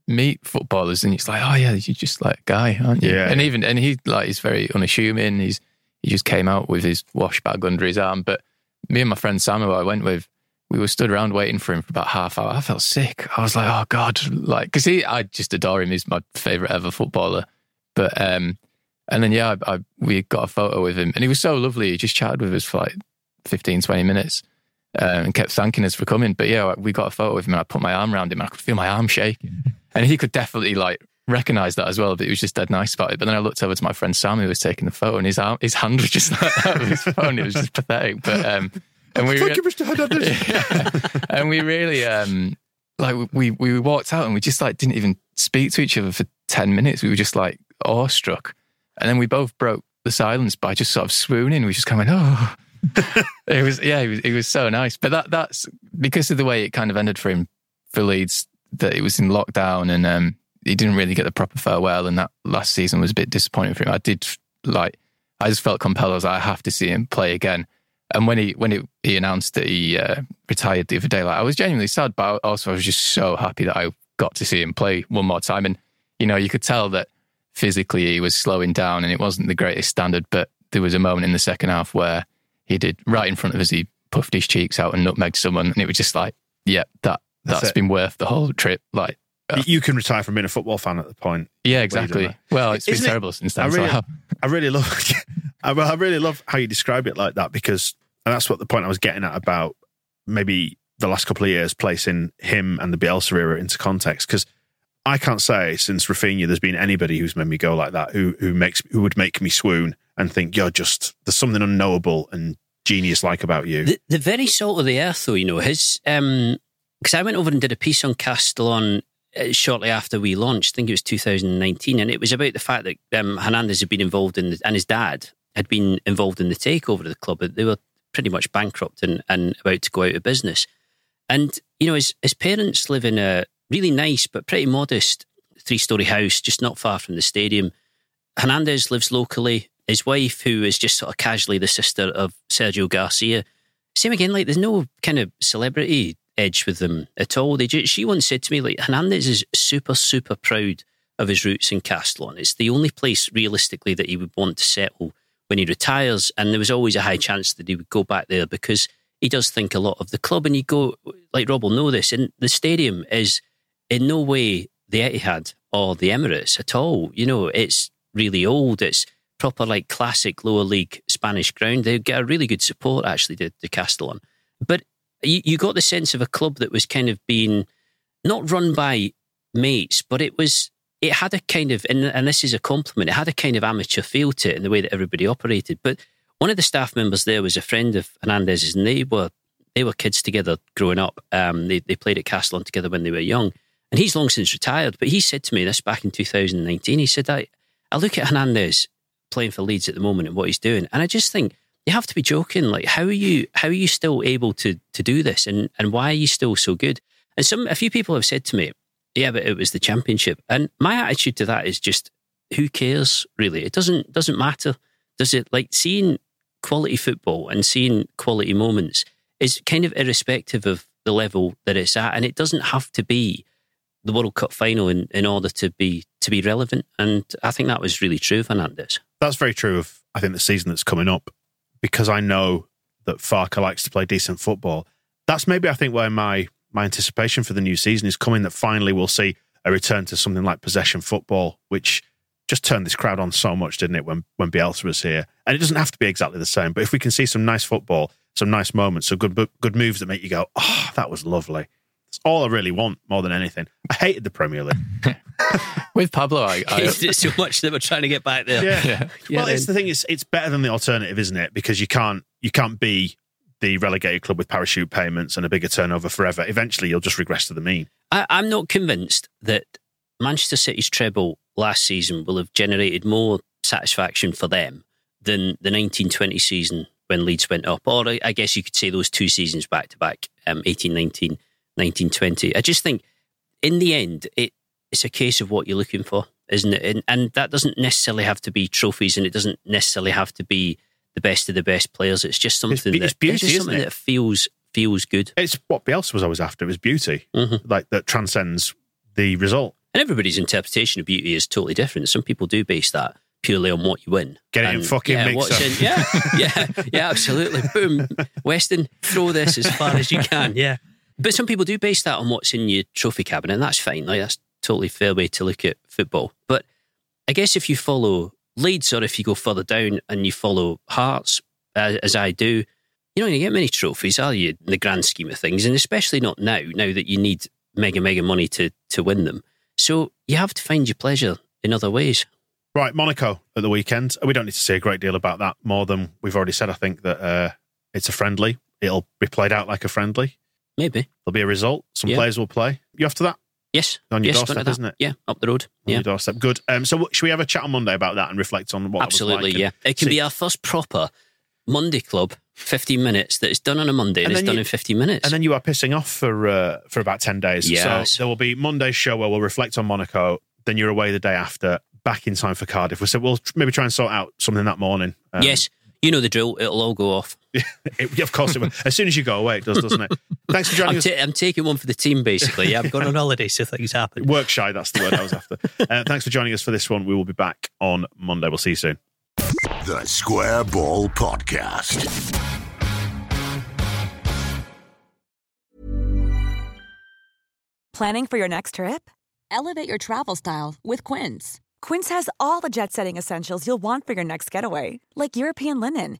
meet footballers, and it's like, oh yeah, you're just like a guy, aren't you? Yeah. And even and he like he's very unassuming. He's he just came out with his wash bag under his arm. But me and my friend Sam, who I went with, we were stood around waiting for him for about half hour. I felt sick. I was like, oh god, like because he, I just adore him. He's my favorite ever footballer. But um, and then yeah, I, I we got a photo with him, and he was so lovely. He just chatted with us for like 15, 20 minutes. Uh, and kept thanking us for coming. But yeah, we got a photo with him and I put my arm around him and I could feel my arm shaking. And he could definitely like recognize that as well, but he was just dead nice about it. But then I looked over to my friend Sam who was taking the photo and his arm, his hand was just like out of his phone. It was just pathetic. But um and we Thank you, Mr. Hernandez. Yeah. and we really um like we we walked out and we just like didn't even speak to each other for ten minutes. We were just like awestruck, and then we both broke the silence by just sort of swooning. We just kind of went, oh. it was yeah, it was, it was so nice. But that that's because of the way it kind of ended for him for Leeds that it was in lockdown and um, he didn't really get the proper farewell. And that last season was a bit disappointing for him. I did like I just felt compelled. I was like, I have to see him play again. And when he when it, he announced that he uh, retired the other day, like I was genuinely sad, but also I was just so happy that I got to see him play one more time. And you know, you could tell that physically he was slowing down, and it wasn't the greatest standard. But there was a moment in the second half where he did right in front of us. He puffed his cheeks out and nutmegged someone, and it was just like, yeah, that That's that's been worth the whole trip. Like, uh, You- You can retire from being a football fan at the point. yeah, exactly. Well, it's been Isn't it- terrible since I then. so really, how- I really love, I, I really love how you describe it like that because, and that's what the point I was getting at about maybe the last couple of years placing him and the Bielsa era into context. Because I can't say since Raphinha there's been anybody who's made me go like that, who who makes who would make me swoon and think you're just there's something unknowable and genius like about you. The, the very salt of the earth, though, you know, his. Because I went over and did a piece on Castellon uh, shortly after we launched. I think it was 2019, and it was about the fact that um, Hernandez had been involved in, the, and his dad had been involved in the takeover of the club. But they were pretty much bankrupt and, and about to go out of business. And you know, his his parents live in a really nice but pretty modest three story house just not far from the stadium. Hernandez lives locally. His wife, who is just sort of casually the sister of Sergio Garcia, same again. Like, there's no kind of celebrity edge with them at all. They just, she once said to me, like, Hernandez is super, super proud of his roots in Castellon. It's the only place realistically that he would want to settle when he retires. And there was always a high chance that he would go back there because he does think a lot of the club. And you go, like Rob will know this, and the stadium is in no way the Etihad or the Emirates at all. You know, it's really old. It's proper, like classic lower league Spanish ground. They get a really good support actually to, to Castellon. But you, you got the sense of a club that was kind of being not run by mates, but it was it had a kind of and, and this is a compliment. It had a kind of amateur feel to it in the way that everybody operated. But one of the staff members there was a friend of Hernandez's, and they were they were kids together growing up. Um, they they played at Castellon together when they were young, and he's long since retired. But he said to me this back in 2019. He said, "I I look at Hernandez playing for Leeds at the moment and what he's doing, and I just think." You have to be joking. Like, how are you? How are you still able to to do this? And and why are you still so good? And some a few people have said to me, "Yeah, but it was the championship." And my attitude to that is just, who cares? Really, it doesn't doesn't matter. Does it? Like seeing quality football and seeing quality moments is kind of irrespective of the level that it's at, and it doesn't have to be the World Cup final in, in order to be to be relevant. And I think that was really true of Hernandez. That's very true of I think the season that's coming up because I know that Farke likes to play decent football. That's maybe I think where my my anticipation for the new season is coming. That finally we'll see a return to something like possession football, which just turned this crowd on so much, didn't it? When when Bielsa was here, and it doesn't have to be exactly the same. But if we can see some nice football, some nice moments, some good good moves that make you go, "Oh, that was lovely." That's all I really want more than anything. I hated the Premier League. With Pablo, I, I Hated it so much that we're trying to get back there. Yeah. Yeah, well, it's then- the thing is, it's better than the alternative, isn't it? Because you can't you can't be the relegated club with parachute payments and a bigger turnover forever. Eventually, you'll just regress to the mean. I, I'm not convinced that Manchester City's treble last season will have generated more satisfaction for them than the 1920 season when Leeds went up. Or I, I guess you could say those two seasons back to back, um, 18 19, 19 20. I just think in the end, it, it's a case of what you're looking for, isn't it? And, and that doesn't necessarily have to be trophies and it doesn't necessarily have to be the best of the best players. It's just something, be- that, it's beauty, isn't something it? that feels feels good. It's what Bielsa was always after. It was beauty, Mhm. like that transcends the result. And everybody's interpretation of beauty is totally different. Some people do base that purely on what you win. Get it in fucking yeah, what's in- yeah, yeah, yeah, absolutely. Boom, Weston, throw this as far as you can. Yeah, but some people do base that on what's in your trophy cabinet, and that's fine. Like that's totally fair way to look at football. But I guess if you follow Leeds, or if you go further down and you follow Hearts, as, as I do, you're not going to get many trophies, are you, in the grand scheme of things? And especially not now, now that you need mega, mega money to, to win them. So you have to find your pleasure in other ways. Right, Monaco at the weekend. We don't need to say a great deal about that more than we've already said. I think that uh, it's a friendly. It'll be played out like a friendly. Maybe. There'll be a result. Some Yeah. players will play. You after that? Yes. On your yes, doorstep, going to that. isn't it? Yeah, up the road. On Yeah, your doorstep. Good. Um, so, should we have a chat on Monday about that and reflect on what absolutely. Like yeah, it can see- be our first proper Monday club, fifteen minutes. That is done on a Monday and, And it's done you- in fifteen minutes. And then you are pissing off for uh, for about ten days. Yes. So there will be Monday's show where we'll reflect on Monaco. Then you're away the day after, back in time for Cardiff. We said we'll maybe try and sort out something that morning. Um, yes, you know the drill. It'll all go off. it- of course it will. As soon as you go away, it does, doesn't it? Thanks for joining I'm, us. ta- I'm taking one for the team, basically. Yeah, I've gone on holiday, so things happen. Work shy, that's the word I was after. Uh, thanks for joining us for this one. We will be back on Monday. We'll see you soon. The Square Ball Podcast. Planning for your next trip? Elevate your travel style with Quince. Quince has all the jet setting essentials you'll want for your next getaway, like European linen,